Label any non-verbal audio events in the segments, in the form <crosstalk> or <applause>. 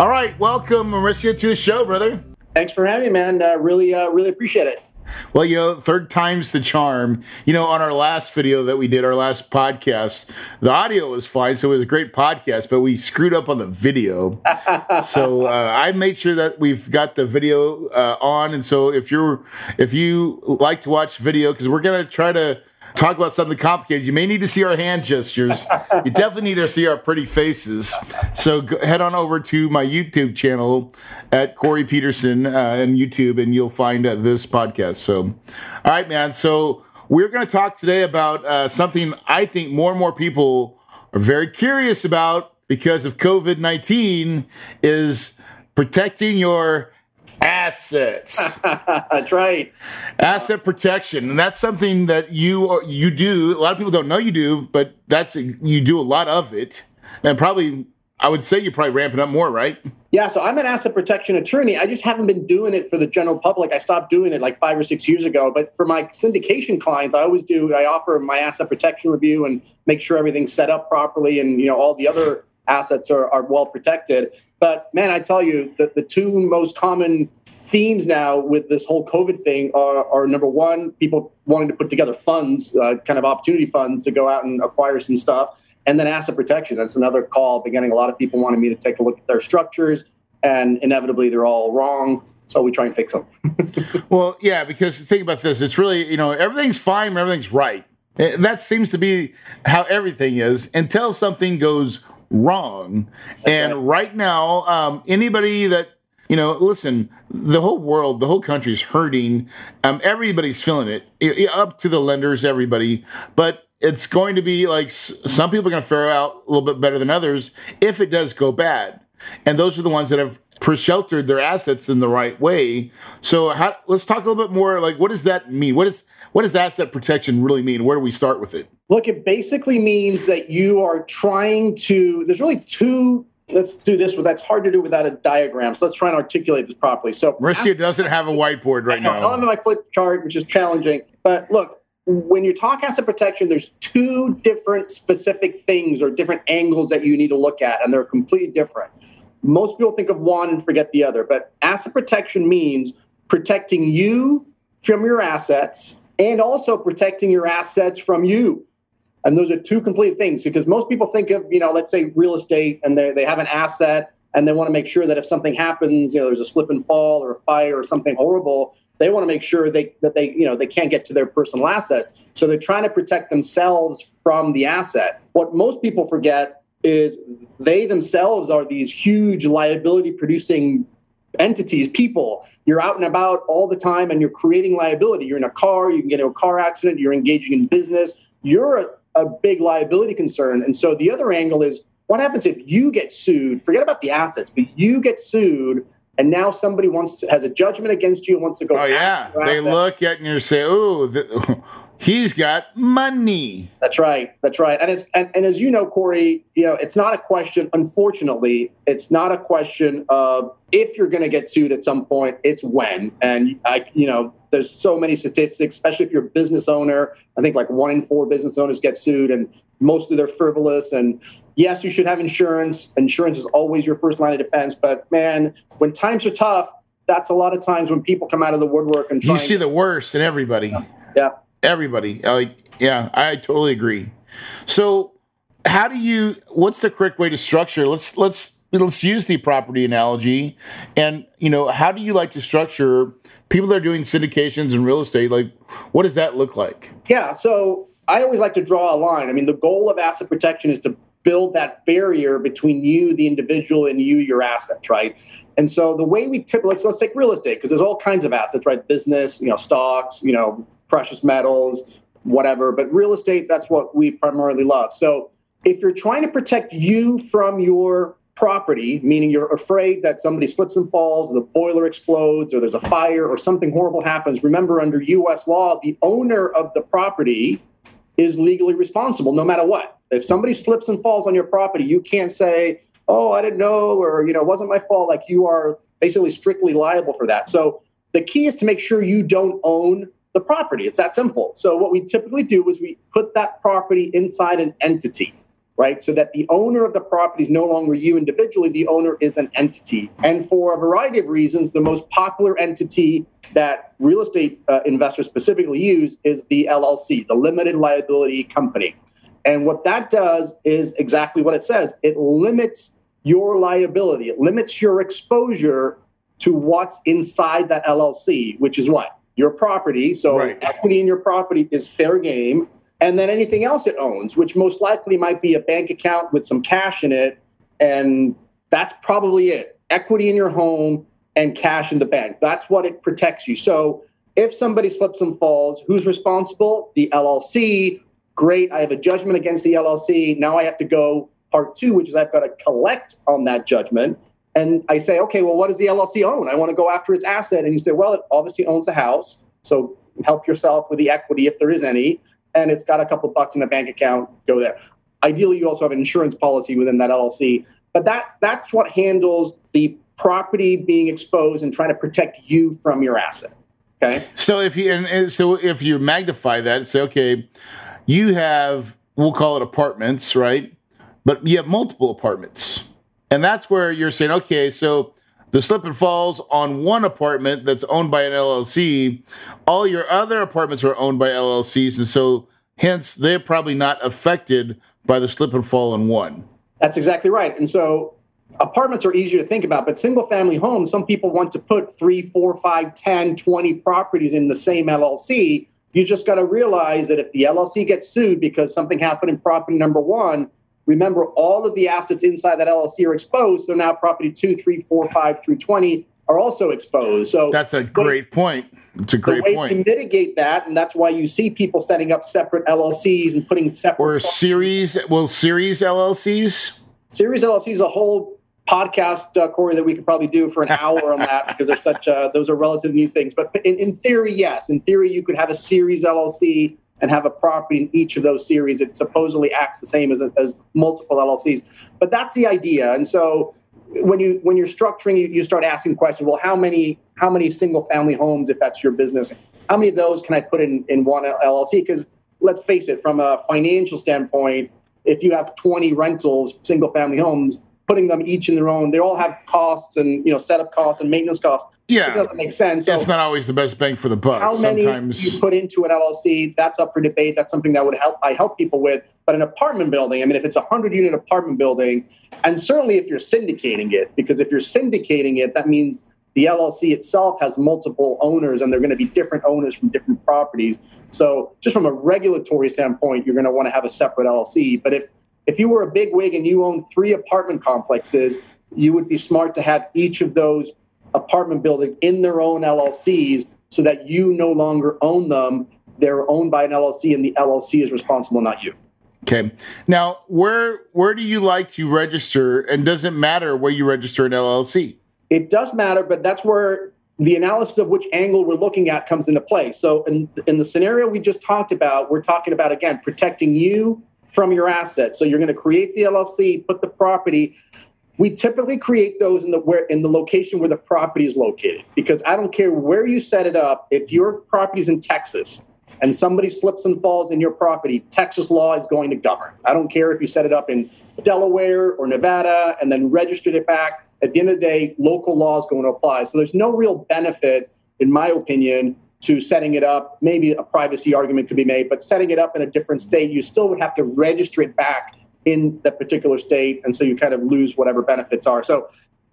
All right, welcome, Mauricio, to the show, brother. Thanks for having me, man. Uh, really, uh, really appreciate it. Well, you know, third time's the charm. You know, on our last video that we did, our last podcast, the audio was fine, so it was a great podcast, but we screwed up on the video. <laughs> so uh, I made sure that we've got the video uh, on, and so if you're if you like to watch video, because we're gonna try to talk about something complicated, you may need to see our hand gestures. you definitely need to see our pretty faces. So go, head on over to my YouTube channel at Corey Peterson uh, and YouTube, and you'll find uh, this podcast. So, all right, man. So we're going to talk today about uh, something I think more and more people are very curious about because of COVID nineteen is protecting your assets. <laughs> that's right. Asset protection, and that's something that you you do. A lot of people don't know you do, but that's you do a lot of it, and probably I would say you're probably ramping up more, right? Yeah, so I'm an asset protection attorney. I just haven't been doing it for the general public. I stopped doing it like five or six years ago. But for my syndication clients, I always do. I offer my asset protection review and make sure everything's set up properly, and you know all the other assets are, are well protected. But man, I tell you, that the two most common themes now with this whole COVID thing are, are number one, people wanting to put together funds, uh, kind of opportunity funds to go out and acquire some stuff. And then asset protection. That's another call. Beginning, a lot of people wanted me to take a look at their structures, and inevitably they're all wrong. So we try and fix them. <laughs> well, yeah, because think about this. It's really, you know, everything's fine, everything's right. That seems to be how everything is until something goes wrong. Okay. And right now, um, anybody that you know, listen, the whole world, the whole country is hurting. Um, everybody's feeling it, it, up to the lenders, everybody. But it's going to be like some people are going to fare out a little bit better than others if it does go bad. And those are the ones that have pre-sheltered their assets in the right way. So how, let's talk a little bit more. Like, what does that mean? What is what does asset protection really mean? Where do we start with it? Look, it basically means that you are trying to, there's really two let's do this. That's hard to do without a diagram. So let's try and articulate this properly. So Mauricio doesn't have a whiteboard right now. I'm in my flip chart, which is challenging. But look, when you talk asset protection, there's two different specific things or different angles that you need to look at, and they're completely different. Most people think of one and forget the other, but asset protection means protecting you from your assets and also protecting your assets from you. And those are two complete things because most people think of, you know, let's say real estate and they, they have an asset and they want to make sure that if something happens, you know, there's a slip and fall or a fire or something horrible, they want to make sure they, that they, you know, they can't get to their personal assets. So they're trying to protect themselves from the asset. What most people forget is they themselves are these huge liability producing entities, people. You're out and about all the time and you're creating liability. You're in a car, you can get in a car accident, you're engaging in business. You're a, big liability concern. And so the other angle is what happens if you get sued? Forget about the assets, but you get sued and now somebody wants to, has a judgment against you and wants to go. Oh yeah, they look at and you and say, "Oh, <laughs> he's got money." That's right. That's right. And it's and, and as you know, Corey, you know, it's not a question. Unfortunately, it's not a question of if you're going to get sued at some point. It's when. And I, you know, there's so many statistics, especially if you're a business owner. I think like one in four business owners get sued, and most of they're frivolous. And yes, you should have insurance. Insurance is always your first line of defense. But man, when times are tough, that's a lot of times when people come out of the woodwork and you see the worst in everybody. Yeah, everybody. Like, yeah, I totally agree. So, how do you? What's the correct way to structure? Let's let's let's use the property analogy. And you know, how do you like to structure people that are doing syndications in real estate? Like, what does that look like? Yeah. So I always like to draw a line. I mean, the goal of asset protection is to build that barrier between you, the individual, and you, your assets, right? And so the way we typically let's, let's take real estate because there's all kinds of assets, right? Business, you know, stocks, you know, precious metals, whatever. But real estate, that's what we primarily love. So if you're trying to protect you from your property, meaning you're afraid that somebody slips and falls, or the boiler explodes, or there's a fire, or something horrible happens, remember under US law, the owner of the property is legally responsible no matter what. If somebody slips and falls on your property, you can't say, oh, I didn't know, or, you know, it wasn't my fault. Like you are basically strictly liable for that. So the key is to make sure you don't own the property. It's that simple. So what we typically do is we put that property inside an entity right? So that the owner of the property is no longer you individually, the owner is an entity. And for a variety of reasons, the most popular entity that real estate uh, investors specifically use is the LLC, the limited liability company. And what that does is exactly what it says it limits your liability, it limits your exposure to what's inside that LLC, which is what? Your property. So right. equity in your property is fair game and then anything else it owns, which most likely might be a bank account with some cash in it. And that's probably it equity in your home and cash in the bank. That's what it protects you. So if somebody slips and falls, who's responsible? The LLC. Great. I have a judgment against the LLC. Now I have to go part two, which is I've got to collect on that judgment. And I say, okay, well, what does the LLC own? I want to go after its asset. And you say, well, it obviously owns a house. So help yourself with the equity if there is any and it's got a couple bucks in a bank account, go there. Ideally, you also have an insurance policy within that LLC, but that that's what handles the property being exposed and trying to protect you from your asset. Okay. So if you and so if you magnify that, say okay, you have we'll call it apartments, right? But you have multiple apartments, and that's where you're saying okay, so the slip and falls on one apartment that's owned by an LLC, all your other apartments are owned by LLCs, and so hence they're probably not affected by the slip and fall in one. That's exactly right. And so apartments are easier to think about, but single family homes, some people want to put three, four, five, 10, 20 properties in the same LLC. You just got to realize that if the LLC gets sued because something happened in property number one, Remember, all of the assets inside that LLC are exposed. So now property two, three, four, five through 20 are also exposed. So that's a great point. It's a great the way point. To mitigate that, and that's why you see people setting up separate LLCs and putting separate or series. Well, series LLCs. Series LLC is a whole podcast, uh, Corey, that we could probably do for an hour on that because they're such. Uh, those are relative new things. But in, in theory, yes. In theory, you could have a series LLC and have a property in each of those series. It supposedly acts the same as, as multiple LLCs, but that's the idea. And so when you when you're structuring, you, you start asking questions. Well, how many how many single family homes, if that's your business, how many of those can I put in in one LLC? Because let's face it, from a financial standpoint, if you have 20 rentals, single family homes, putting them each in their own. They all have costs and you know setup costs and maintenance costs. Yeah, it doesn't make sense. So it's not always the best bang for the buck. How many Sometimes... you put into an LLC? That's up for debate. That's something that would help. I help people with. But an apartment building, I mean, if it's a hundred unit apartment building, and certainly if you're syndicating it, because if you're syndicating it, that means the LLC itself has multiple owners and they're going to be different owners from different properties. So, just from a regulatory standpoint, you're going to want to have a separate LLC. But if if you were a big wig and you owned three apartment complexes, you would be smart to have each of those apartment buildings in their own LLCs so that you no longer own them. They're owned by an LLC and the LLC is responsible, not you. Okay. Now, where where do you like to register and does it matter where you register an LLC? It does matter, but that's where the analysis of which angle we're looking at comes into play. So in, in the scenario we just talked about, we're talking about again protecting you from your asset. So you're going to create the LLC, put the property. We typically create those in the where in the location where the property is located because I don't care where you set it up. If your property is in Texas and somebody slips and falls in your property, Texas law is going to govern. I don't care if you set it up in Delaware or Nevada and then registered it back. At the end of the day, local law is going to apply. So there's no real benefit, in my opinion, to setting it up. Maybe a privacy argument could be made, but setting it up in a different state, you still would have to register it back in that particular state, and so you kind of lose whatever benefits are. So,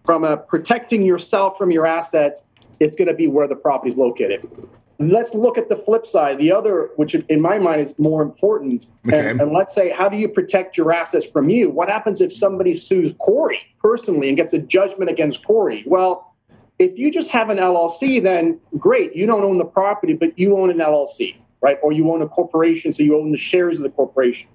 from a protecting yourself from your assets, it's going to be where the property is located. Let's look at the flip side, the other, which in my mind is more important. Okay. And, and, let's say, how do you protect your assets from you? What happens if somebody sues Corey personally and gets a judgment against Corey? Well, if you just have an LLC, then great, you don't own the property, but you own an LLC, right? Or you own a corporation, so you own the shares of the corporation.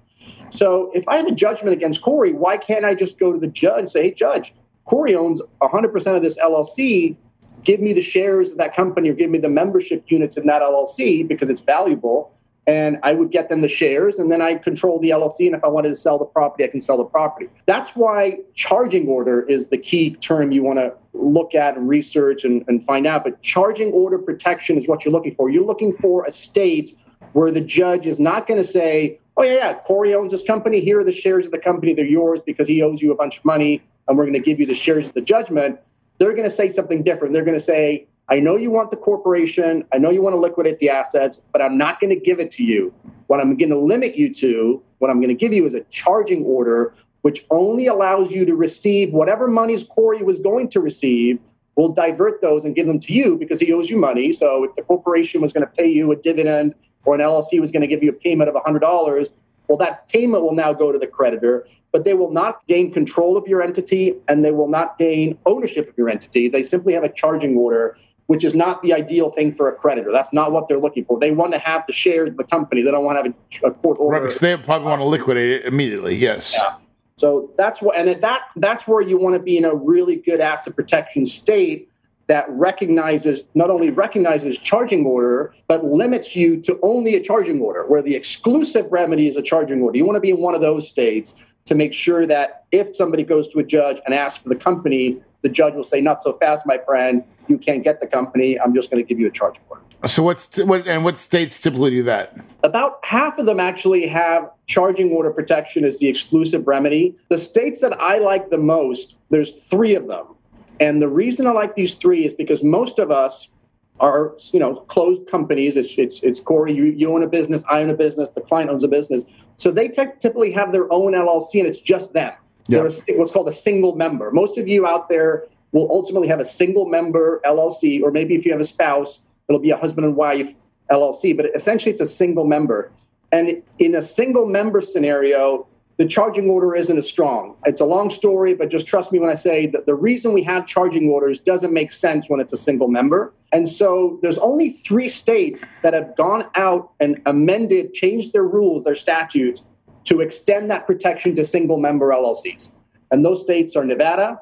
So if I have a judgment against Corey, why can't I just go to the judge and say, hey, judge, Corey owns 100% of this LLC give me the shares of that company or give me the membership units in that LLC because it's valuable. And I would get them the shares, and then I control the LLC. And if I wanted to sell the property, I can sell the property. That's why charging order is the key term you want to look at and research and, and find out. But charging order protection is what you're looking for. You're looking for a state where the judge is not going to say, oh, yeah, yeah, Corey owns this company. Here are the shares of the company. They're yours because he owes you a bunch of money, and we're going to give you the shares of the judgment they're going to say something different. They're going to say, I know you want the corporation, I know you want to liquidate the assets, but I'm not going to give it to you. What I'm going to limit you to, what I'm going to give you is a charging order, which only allows you to receive whatever monies Corey was going to receive. We'll divert those and give them to you because he owes you money. So if the corporation was going to pay you a dividend or an LLC was going to give you a payment of $100, well, that payment will now go to the creditor but they will not gain control of your entity and they will not gain ownership of your entity. They simply have a charging order, which is not the ideal thing for a creditor. That's not what they're looking for. They want to have the shares of the company. They don't want to have a, a court order. Right, because they probably want to liquidate it immediately. Yes. Yeah. So that's what, and that that's where you want to be in a really good asset protection state that recognizes not only recognizes charging order but limits you to only a charging order where the exclusive remedy is a charging order you want to be in one of those states to make sure that if somebody goes to a judge and asks for the company, the judge will say, "Not so fast, my friend. You can't get the company. I'm just going to give you a charge order." So what's what and what states typically do that? About half of them actually have charging order protection as the exclusive remedy. The states that I like the most, there's three of them. And the reason I like these three is because most of us are you know closed companies. It's it's, it's Corey. You, you own a business. I own a business. The client owns a business. So they typically have their own LLC, and it's just them. They're a, what's called a single member. Most of you out there will ultimately have a single member LLC, or maybe if you have a spouse, it'll be a husband and wife LLC. But essentially, it's a single member. And in a single member scenario, the charging order isn't as strong. It's a long story, but just trust me when I say that the reason we have charging orders doesn't make sense when it's a single member. And so there's only three states that have gone out and amended, changed their rules, their statutes to extend that protection to single member LLCs. And those states are Nevada,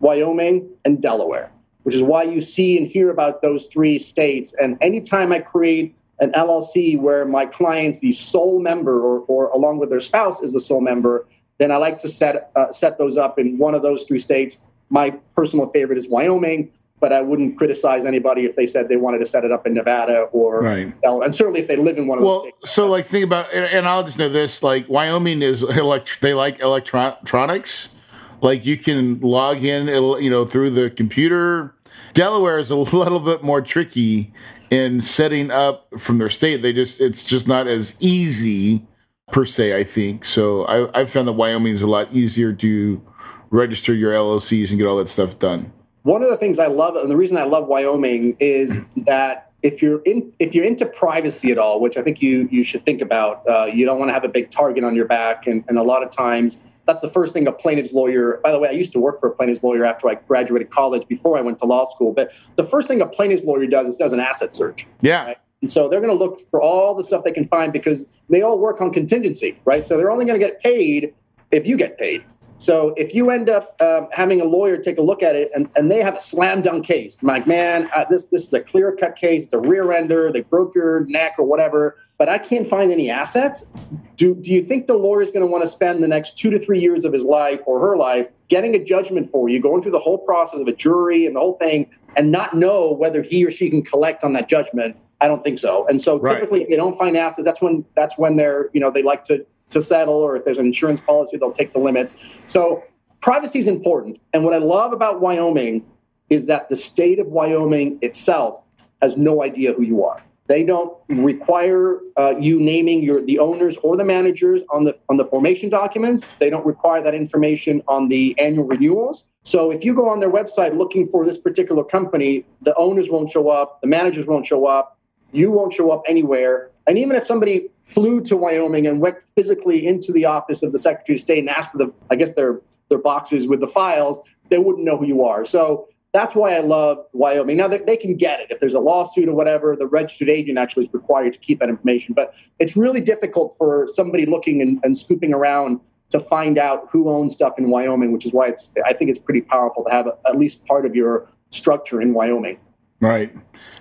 Wyoming, and Delaware, which is why you see and hear about those three states. And anytime I create an LLC where my client's the sole member or, or along with their spouse is the sole member, then I like to set, uh, set those up in one of those three states. My personal favorite is Wyoming, but I wouldn't criticize anybody if they said they wanted to set it up in Nevada or right. and certainly if they live in one of well, those states. So like think about and, and I'll just know this like Wyoming is <laughs> elect they like electronics. Like you can log in you know through the computer. Delaware is a <laughs> little bit more tricky in setting up from their state. They just it's just not as easy per se. I think so. I, I found that Wyoming is a lot easier to register your LLCs and get all that stuff done. One of the things I love, and the reason I love Wyoming is that if you're in if you're into privacy at all, which I think you you should think about, uh, you don't want to have a big target on your back, and, and a lot of times that's the first thing a plaintiff's lawyer by the way i used to work for a plaintiff's lawyer after i graduated college before i went to law school but the first thing a plaintiff's lawyer does is does an asset search. Yeah. Right? and so they're going to look for all the stuff they can find because they all work on contingency right? So they're only going to get paid if you get paid so if you end up um, having a lawyer take a look at it and, and they have a slam dunk case, I'm like, man, uh, this this is a clear cut case, the rear ender, they broke your neck or whatever, but I can't find any assets. Do, do you think the lawyer is going to want to spend the next two to three years of his life or her life getting a judgment for you, going through the whole process of a jury and the whole thing, and not know whether he or she can collect on that judgment? I don't think so. And so right. typically, if they don't find assets, that's when that's when they're you know they like to to settle, or if there's an insurance policy, they'll take the limits. So privacy is important. And what I love about Wyoming is that the state of Wyoming itself has no idea who you are. They don't require uh, you naming your the owners or the managers on the on the formation documents. They don't require that information on the annual renewals. So if you go on their website looking for this particular company, the owners won't show up, the managers won't show up, you won't show up anywhere. And even if somebody flew to Wyoming and went physically into the office of the Secretary of State and asked for the, I guess their their boxes with the files, they wouldn't know who you are. So that's why I love Wyoming. Now, they, they, can get it. If there's a lawsuit or whatever, the registered agent actually is required to keep that information. But it's really difficult for somebody looking and, and scooping around to find out who owns stuff in Wyoming, which is why it's, I think it's pretty powerful to have at least part of your structure in Wyoming. Right.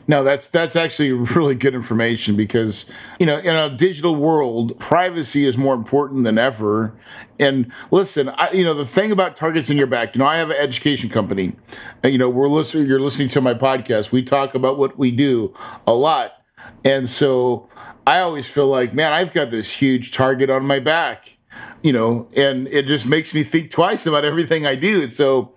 No, that's that's actually <laughs> really good information because you know in a digital world, privacy is more important than ever. And listen, I, you know the thing about targets in your back. You know, I have an education company. You know, we're listening. You're listening to my podcast. We talk about what we do a lot, and so I always feel like, man, I've got this huge target on my back you know, and it just makes me think twice about everything I do. And so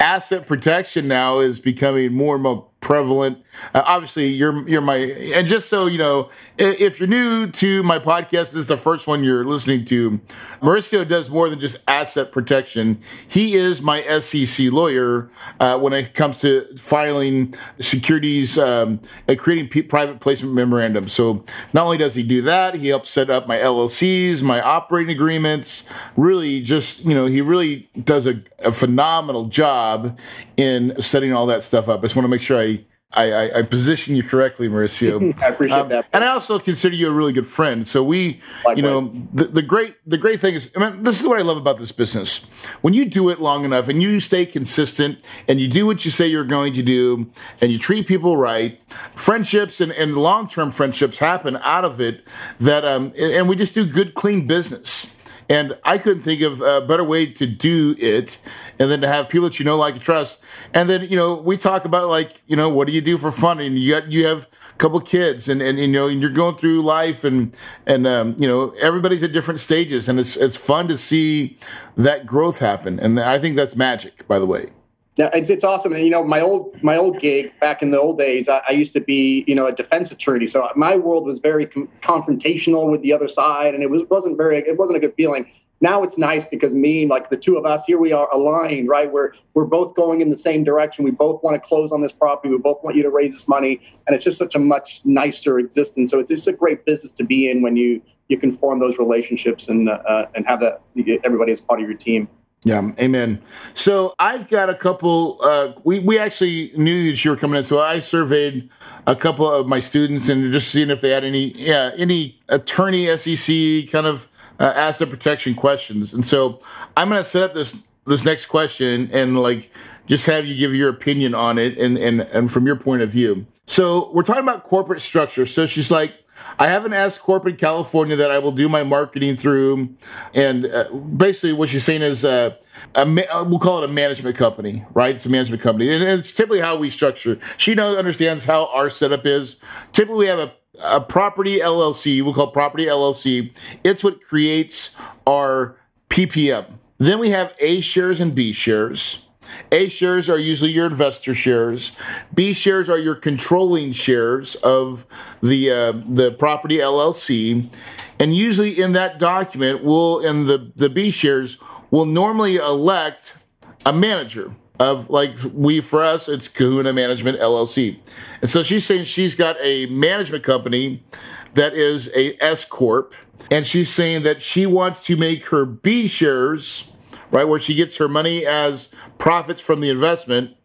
asset protection now is becoming more and more prevalent. Uh, obviously, you're you're my and just so you know, if you're new to my podcast, this is the first one you're listening to. Mauricio does more than just asset protection. He is my SEC lawyer uh, when it comes to filing securities um, and creating p- private placement memorandums. So not only does he do that, he helps set up my LLCs, my operating agreements. Really, just you know, he really does a, a phenomenal job in setting all that stuff up. I just want to make sure I I, I, I, position you correctly, Mauricio. <laughs> I appreciate um, that, and I also consider you a really good friend. So we, Likewise. you know, the, the great the great thing is, I mean, this is what I love about this business. When you do it long enough and you stay consistent and you do what you say you're going to do and you treat people right, friendships and, and long term friendships happen out of it. That um, and we just do good, clean business. And I couldn't think of a better way to do it and then to have people that you know, like, and trust. And then, you know, we talk about like, you know, what do you do for fun? And you got, you have a couple kids and, and, you know, and you're going through life and, and, um, you know, everybody's at different stages and it's, it's fun to see that growth happen. And I think that's magic, by the way. Yeah, it's it's awesome. And you know, my old my old gig back in the old days, I, I used to be you know a defense attorney. So my world was very com- confrontational with the other side, and it was wasn't very it wasn't a good feeling. Now it's nice because me, like the two of us, here we are aligned, right? We're we're both going in the same direction. We both want to close on this property. We both want you to raise this money, and it's just such a much nicer existence. So it's just a great business to be in when you you can form those relationships and uh, and have that everybody as part of your team. Yeah, amen. So I've got a couple. Uh, we we actually knew that you were coming in, so I surveyed a couple of my students and just seeing if they had any yeah any attorney SEC kind of uh, asset protection questions. And so I'm going to set up this this next question and like just have you give your opinion on it and and and from your point of view. So we're talking about corporate structure. So she's like I haven't asked corporate California that I will do my marketing through, and uh, basically what she's saying is uh, a uh, we'll call it a management company, right? It's a management company, and it's typically how we structure. She knows understands how our setup is. Typically, we have a a property LLC. We'll call property LLC. It's what creates our PPM. Then we have A shares and B shares. A shares are usually your investor shares. B shares are your controlling shares of the uh, the property LLC, and usually in that document, will in the the B shares will normally elect a manager of like we for us it's Kahuna Management LLC, and so she's saying she's got a management company that is a S corp, and she's saying that she wants to make her B shares right? Where she gets her money as profits from the investment,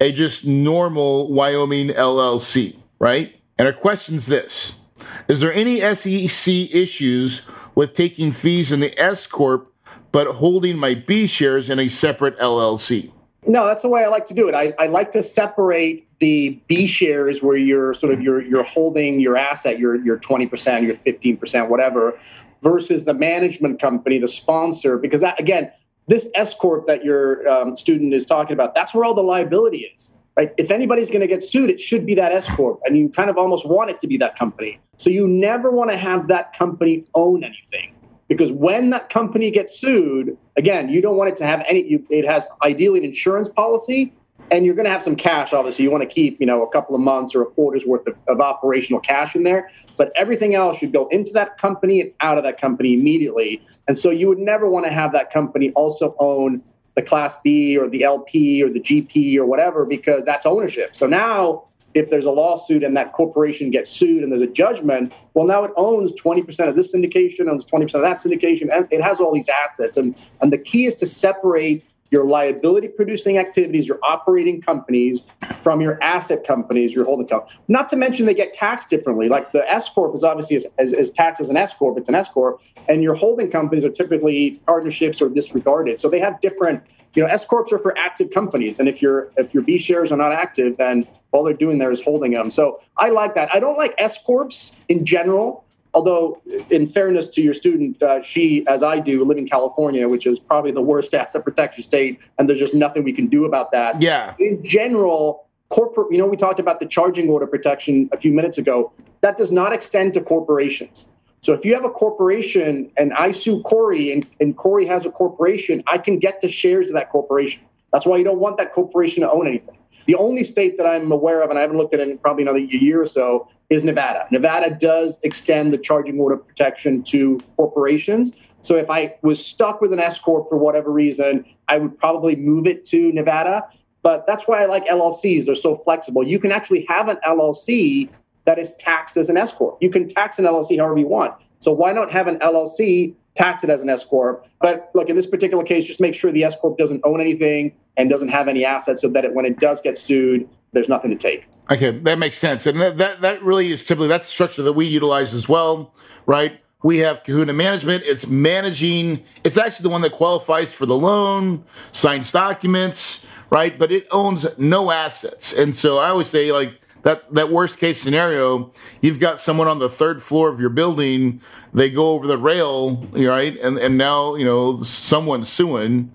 a just normal Wyoming LLC, right? And her question's this Is there any SEC issues with taking fees in the S Corp, but holding my B shares in a separate LLC? No, that's the way I like to do it. I, I like to separate the B shares where you're sort of you're you're holding your asset, your your 20%, your 15%, whatever, versus the management company, the sponsor, because that, again, this S corp that your um, student is talking about, that's where all the liability is. Right? If anybody's going to get sued, it should be that S corp, and you kind of almost want it to be that company. So you never want to have that company own anything because when that company gets sued, again, you don't want it to have any. You, it has ideally an insurance policy, and you're going to have some cash obviously. You want to keep you know a couple of months or a quarter's worth of, of, operational cash in there but everything else should go into that company and out of that company immediately. And so you would never want to have that company also own the class b or the lp or the gp or whatever because that's ownership. So now if there's a lawsuit and that corporation gets sued and there's a judgment, well, now it owns 20% of this syndication, owns 20% of that syndication, and it has all these assets. And, and the key is to separate your liability producing activities, your operating companies from your asset companies, your holding company. Not to mention they get taxed differently. Like the S corp is obviously as, as, as taxed as an S corp. It's an S corp, and your holding companies are typically partnerships or disregarded. So they have different. You know, S corps are for active companies, and if your if your B shares are not active, then all they're doing there is holding them. So I like that. I don't like S corps in general although in fairness to your student uh, she as i do live in california which is probably the worst <laughs> asset protection state and there's just nothing we can do about that. Yeah. In general corporate you know we talked about the charging order protection a few minutes ago. That does not extend to corporations. So if you have a corporation and i sue corey and, and corey has a corporation i can get the shares of that corporation that's why you don't want that corporation to own anything the only state that I'm aware of, and I haven't looked at it in probably another year or so, is Nevada. Nevada does extend the charging order protection to corporations. So if I was stuck with an S corp for whatever reason, I would probably move it to Nevada. But that's why I like LLCs. They're so flexible. You can actually have an LLC that is taxed as an S corp. You can tax an LLC however you want. So why not have an LLC tax it as an S corp. But look, in this particular case, just make sure the S corp doesn't own anything and doesn't have any assets, so that it, when it does get sued, there's nothing to take. Okay, that makes sense, and that, that that really is typically that's the structure that we utilize as well, right? We have Kahuna Management. It's managing. It's actually the one that qualifies for the loan, signs documents, right? But it owns no assets, and so I always say like that that worst case scenario, you've got someone on the third floor of your building, they go over the rail, right, and and now you know someone's suing.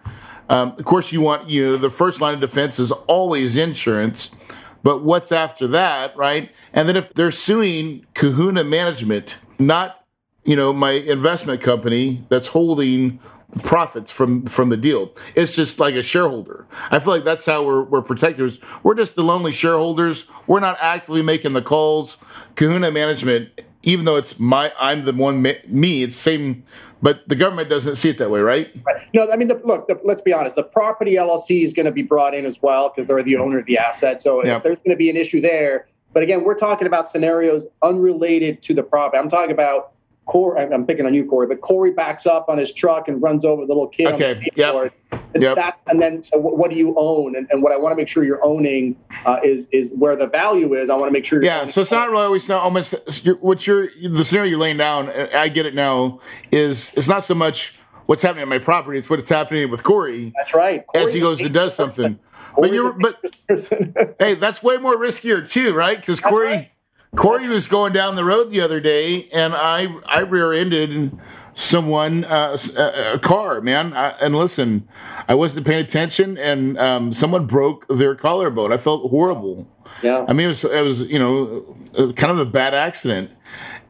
Um, of course, you want you know the first line of defense is always insurance, but what's after that, right? And then if they're suing Kahuna Management, not you know my investment company that's holding profits from from the deal. It's just like a shareholder. I feel like that's how we're we're protectors. We're just the lonely shareholders. We're not actively making the calls. Kahuna Management, even though it's my I'm the one me, it's same. But the government doesn't see it that way, right? Right. No, I mean, the, look. The, let's be honest. The property LLC is going to be brought in as well because they're the owner of the asset. So if there's going to be an issue there, but again, we're talking about scenarios unrelated to the property. I'm talking about Corey, I'm picking on you, Corey, but Corey backs up on his truck and runs over the little kid okay. on the skateboard. Yep. Yep. That's, and then, so what do you own? And, and what I want to make sure you're owning uh, is is where the value is. I want to make sure. yeah. So it's not really always not almost what you're the scenario you're laying down. I get it now. Is it's not so much what's happening on my property; it's what's happening with Corey. That's right. Corey's as he goes and does something. But you're, but <laughs> hey, that's way more riskier too, right? Because Corey. Right Corey was going down the road the other day, and I I rear-ended someone uh, a, a, car, man. I, and listen, I wasn't paying attention, and um, someone broke their collarbone. I felt horrible. Yeah. I mean, it was it was you know kind of a bad accident,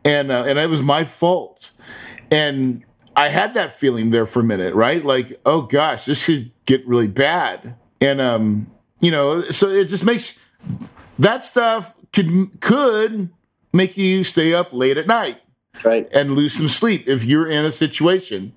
and uh, and it was my fault, and I had that feeling there for a minute, right? Like, oh gosh, this could get really bad, and um, you know, so it just makes that stuff could could make you stay up late at night right. and lose some sleep if you're in a situation.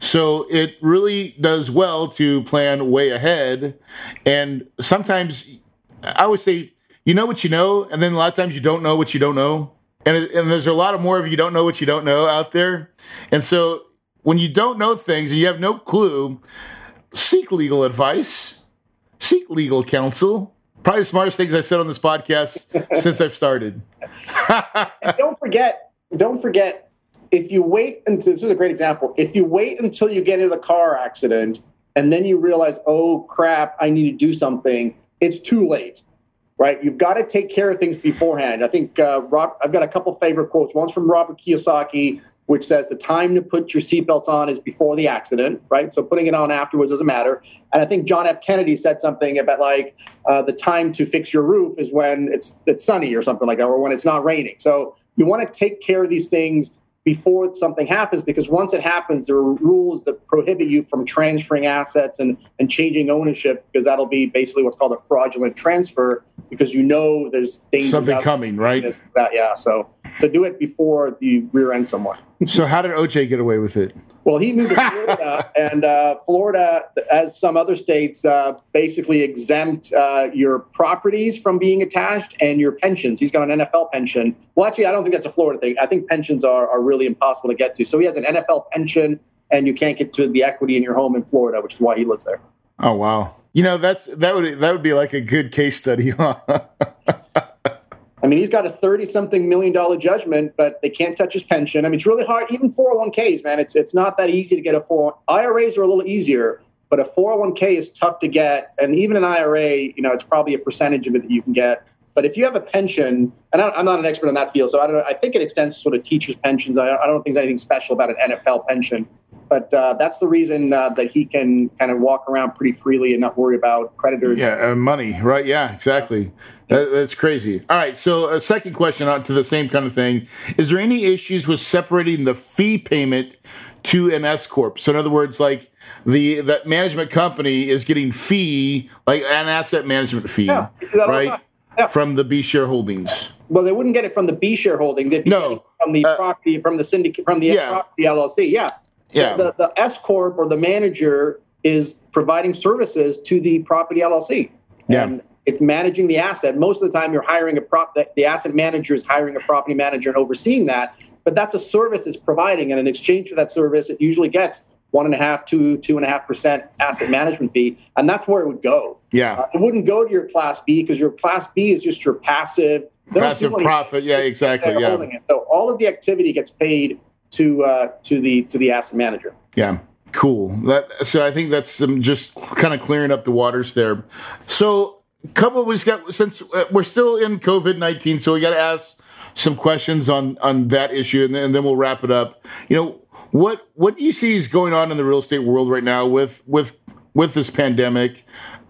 So it really does well to plan way ahead. And sometimes I would say, you know what you know, and then a lot of times you don't know what you don't know. And, and there's a lot of more of you don't know what you don't know out there. And so when you don't know things and you have no clue, seek legal advice, seek legal counsel, Probably the smartest things I said on this podcast <laughs> since I've started. don't forget, don't forget, if you wait until this is a great example. If you wait until you get into the car accident and then you realize, oh crap, I need to do something, it's too late right? You've got to take care of things beforehand. I think uh, Rob, I've got a couple favorite quotes. One's from Robert Kiyosaki, which says the time to put your seatbelts on is before the accident, right? So putting it on afterwards doesn't matter. And I think John F. Kennedy said something about like uh, the time to fix your roof is when it's it's sunny or something like that, or when it's not raining. So you want to take care of these things before something happens because once it happens, there are rules that prohibit you from transferring assets and, and changing ownership because that'll be basically what's called a fraudulent transfer because you know there's things something coming, right? That, yeah. So so do it before you rear end someone. so how did OJ get away with it? Well, he moved to Florida, <laughs> and uh, Florida, as some other states, uh, basically exempt uh, your properties from being attached and your pensions. He's got an NFL pension. Well, actually, I don't think that's a Florida thing. I think pensions are, are really impossible to get to. So he has an NFL pension, and you can't get to the equity in your home in Florida, which is why he lives there. Oh wow! You know that's that would that would be like a good case study. <laughs> I mean, he's got a 30 something million dollar judgment, but they can't touch his pension. I mean, it's really hard. Even 401ks, man, it's, it's not that easy to get a 4. IRAs are a little easier, but a 401k is tough to get. And even an IRA, you know, it's probably a percentage of it that you can get. But if you have a pension, and I'm not an expert on that field, so I don't know. I think it extends to sort of teachers' pensions. I don't think there's anything special about an NFL pension. But uh, that's the reason uh, that he can kind of walk around pretty freely and not worry about creditors. Yeah, uh, money, right? Yeah, exactly. That, that's crazy. All right, so a second question on to the same kind of thing: Is there any issues with separating the fee payment to an S corp? So, in other words, like the that management company is getting fee, like an asset management fee, yeah, right, yeah. from the B shareholdings. Well, they wouldn't get it from the B share holding. They'd no, from the uh, property, from the syndicate, from the yeah. property LLC. Yeah. So yeah. the, the S corp or the manager is providing services to the property LLC. Yeah. And it's managing the asset. Most of the time, you're hiring a prop. The asset manager is hiring a property manager and overseeing that. But that's a service it's providing, and in exchange for that service, it usually gets one and a half, two, two and a half percent asset management fee, and that's where it would go. Yeah, uh, it wouldn't go to your Class B because your Class B is just your passive passive profit. Yeah, exactly. Yeah. So all of the activity gets paid to uh, to the to the asset manager. Yeah. Cool. That so I think that's some just kind of clearing up the waters there. So a couple we've got since uh, we're still in COVID nineteen, so we got to ask some questions on on that issue, and then, and then we'll wrap it up. You know what what do you see is going on in the real estate world right now with with with this pandemic,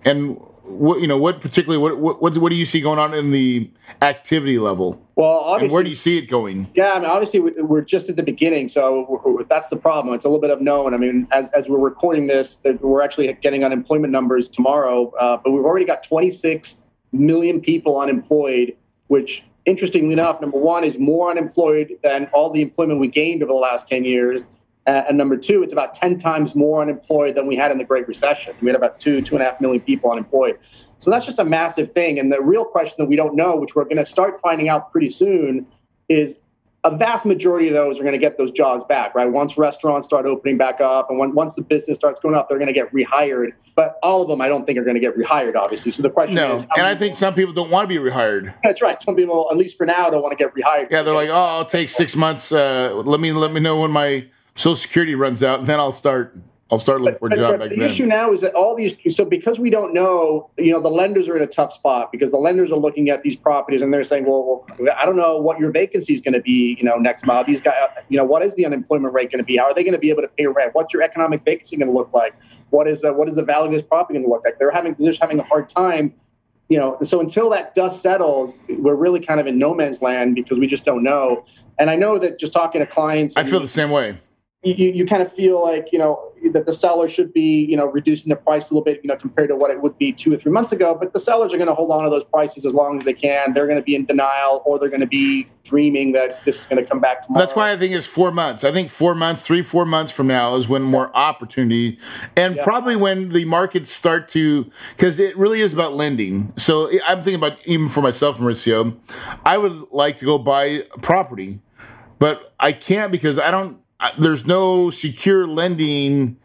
and what you know what particularly what what what do you see going on in the activity level? Well obviously and where do you see it going? Yeah i mean obviously we're just at the beginning so that's the problem. It's a little bit of known i mean as, as we're recording this we're actually getting unemployment numbers tomorrow uh, but we've already got 26 million people unemployed which interestingly enough number one is more unemployed than all the employment we gained over the last 10 years uh, and number two, it's about 10 times more unemployed than we had in the Great Recession. We had about two, two and a half million people unemployed. So that's just a massive thing. And the real question that we don't know, which we're going to start finding out pretty soon, is a vast majority of those are going to get those jobs back, right? Once restaurants start opening back up and when, once the business starts going up, they're going to get rehired. But all of them, I don't think, are going to get rehired, obviously. So the question no. is. And I think some people don't want to be rehired. That's right. Some people, at least for now, don't want to get rehired. Yeah, they're like, oh, I'll take six months. Uh, let me let me know when my Social Security runs out, and then I'll start. I'll start looking for a job. But, the issue now is that all these. So because we don't know, you know, the lenders are in a tough spot because the lenders are looking at these properties and they're saying, well, well I don't know what your vacancy is going to be, you know, next month. These guys, you know, what is the unemployment rate going to be? How are they going to be able to pay rent? What's your economic vacancy going to look like? What is uh, what is the value of this property going to look like? They're having they're just having a hard time you know so until that dust settles we're really kind of in no man's land because we just don't know and i know that just talking to clients i feel the same way you, you kind of feel like you know that the seller should be you know reducing the price a little bit you know compared to what it would be two or three months ago but the sellers are going to hold on to those prices as long as they can. They're going to be in denial or they're going to be dreaming that this is going to come back tomorrow. That's why i think it's four months. I think four months three four months from now is when more opportunity and yeah. probably when the markets start to because it really is about lending. So eh, i'm thinking about even for myself mauricio i would like to go buy property but i can't because i don't there's no secure lending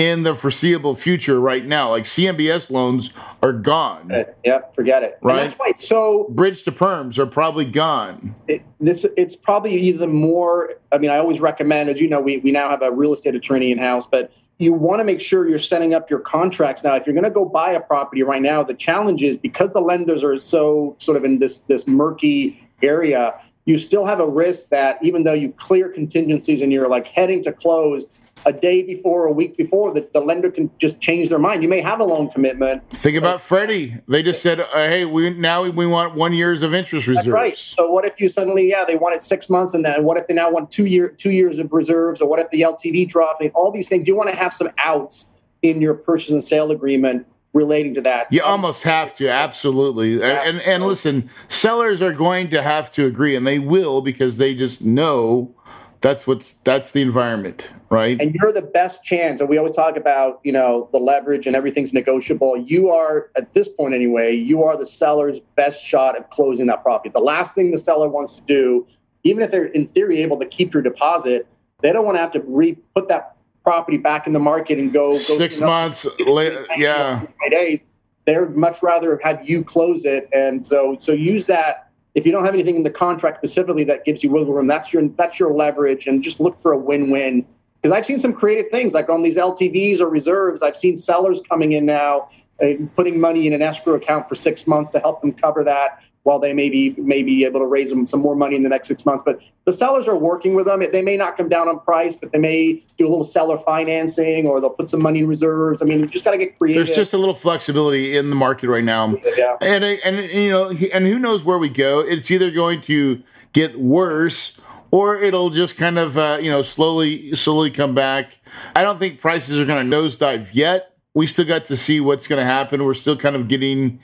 in the foreseeable future right now. Like CMBS loans are gone. Yep, forget it. Right. And that's why. So bridge to perms are probably gone. It, this it's probably even more. I mean, I always recommend, as you know, we we now have a real estate attorney in house, but you want to make sure you're setting up your contracts now. If you're going to go buy a property right now, the challenge is because the lenders are so sort of in this this murky area you still have a risk that even though you clear contingencies and you're like heading to close, a day before, a week before, the, the lender can just change their mind. You may have a loan commitment. Think about Freddie. They just said, uh, "Hey, we now we want one years of interest reserves." That's right. So what if you suddenly, yeah, they wanted six months, and then what if they now want two year two years of reserves, or what if the LTV drops? I mean, all these things. You want to have some outs in your purchase and sale agreement relating to that. You almost have to, absolutely. And and listen, sellers are going to have to agree, and they will because they just know that's what's that's the environment, right? And you're the best chance. And we always talk about, you know, the leverage and everything's negotiable. You are at this point anyway, you are the seller's best shot of closing that property. The last thing the seller wants to do, even if they're in theory able to keep your deposit, they don't want to have to re put that property back in the market and go, go six months later. Yeah, days. They'd much rather have you close it, and so so use that. If you don't have anything in the contract specifically that gives you wiggle room, that's your that's your leverage, and just look for a win-win. Because I've seen some creative things like on these LTVs or reserves. I've seen sellers coming in now, uh, putting money in an escrow account for six months to help them cover that while they may be, may be able to raise them some more money in the next six months. But the sellers are working with them. They may not come down on price, but they may do a little seller financing or they'll put some money in reserves. I mean, you just got to get creative. There's just a little flexibility in the market right now. Yeah. And, and, you know, and who knows where we go? It's either going to get worse or it'll just kind of, uh, you know, slowly, slowly come back. I don't think prices are going to nosedive yet. We still got to see what's going to happen. We're still kind of getting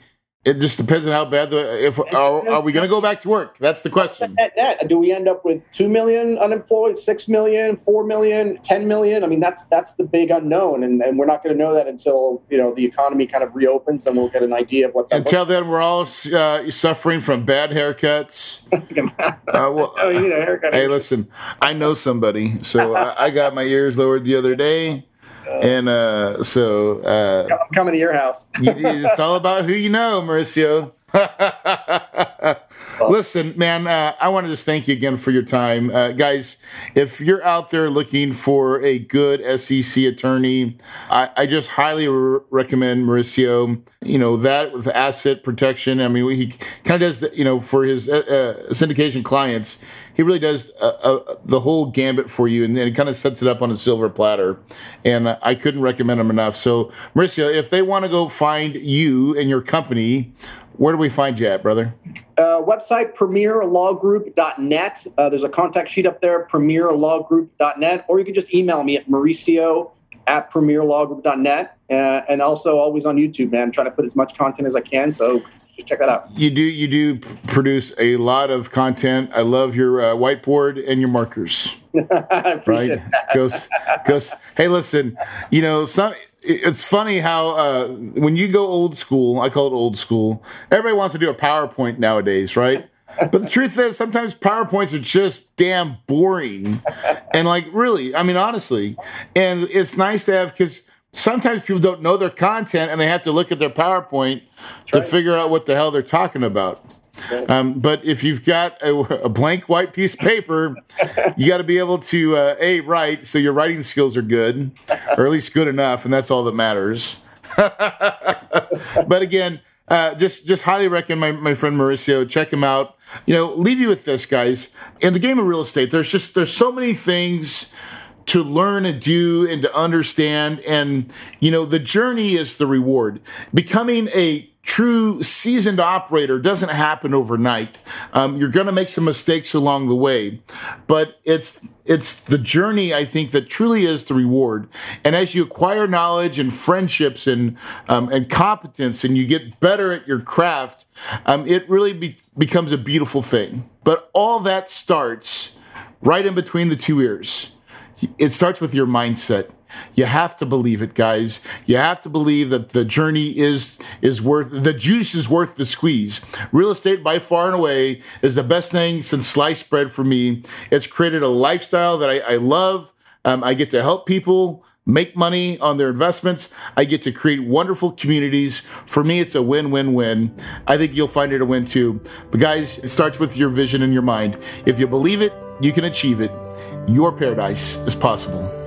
it just depends on how bad the if are, are we going to go back to work? That's the question. Net, net. do we end up with 2 million unemployed 6 million 4 million 10 million? I mean that's that's the big unknown and, and we're not going to know that until you know the economy kind of reopens and we'll get an idea of what that until then we're all uh, suffering from bad haircuts. <laughs> Uh, well, oh, you a haircut hey listen i know somebody so I, I got my ears lowered the other day and uh, so uh, I'm coming to your house. <laughs> it's all about who you know, Mauricio. <laughs> Listen, man, uh, I want to just thank you again for your time. Uh, guys, if you're out there looking for a good SEC attorney, I, I just highly re- recommend Mauricio. You know, that with asset protection. I mean, he kind of does, the, you know, for his uh, uh syndication clients, he really does uh, uh, the whole gambit for you and, and kind of sets it up on a silver platter. And I couldn't recommend him enough. So, Mauricio, if they want to go find you and your company, where do we find you at, brother? Uh, website premierlawgroup.net. Uh, there's a contact sheet up there, premierlawgroup.net, or you can just email me at mauricio at premierlawgroup.net. Uh, and also always on YouTube, man. I'm trying to put as much content as I can. So check that out. You do you do produce a lot of content. I love your uh, whiteboard and your markers. <laughs> right? Goes goes. Hey, listen. You know some it's funny how uh, when you go old school, I call it old school. Everybody wants to do a PowerPoint nowadays, right? <laughs> but the truth is, sometimes PowerPoints are just damn boring, and like really, I mean, honestly, and it's nice to have because sometimes people don't know their content and they have to look at their PowerPoint to figure out what the hell they're talking about. Um, but if you've got a, a, blank white piece of paper, you got to be able to uh, a write so your writing skills are good, or at least good enough, and that's all that matters. <laughs> but again, uh, just just highly recommend my, my friend Mauricio. Check him out. You know, leave you with this, guys. In the game of real estate, there's just there's so many things to learn and do and to understand. And, you know, the journey is the reward. Becoming a true seasoned operator doesn't happen overnight. Um, you're going to make some mistakes along the way, but it's it's the journey I think that truly is the reward. And as you acquire knowledge and friendships and um, and competence, and you get better at your craft, um, it really be- becomes a beautiful thing. But all that starts right in between the two ears. It starts with your mindset. You have to believe it, guys. You have to believe that the journey is is worth the juice is worth the squeeze. Real estate by far and away is the best thing since sliced bread for me. It's created a lifestyle that I, I love. Um, I get to help people make money on their investments. I get to create wonderful communities. For me, it's a win win win. I think you'll find it a win too. But guys, it starts with your vision in your mind. If you believe it, you can achieve it. Your paradise is possible.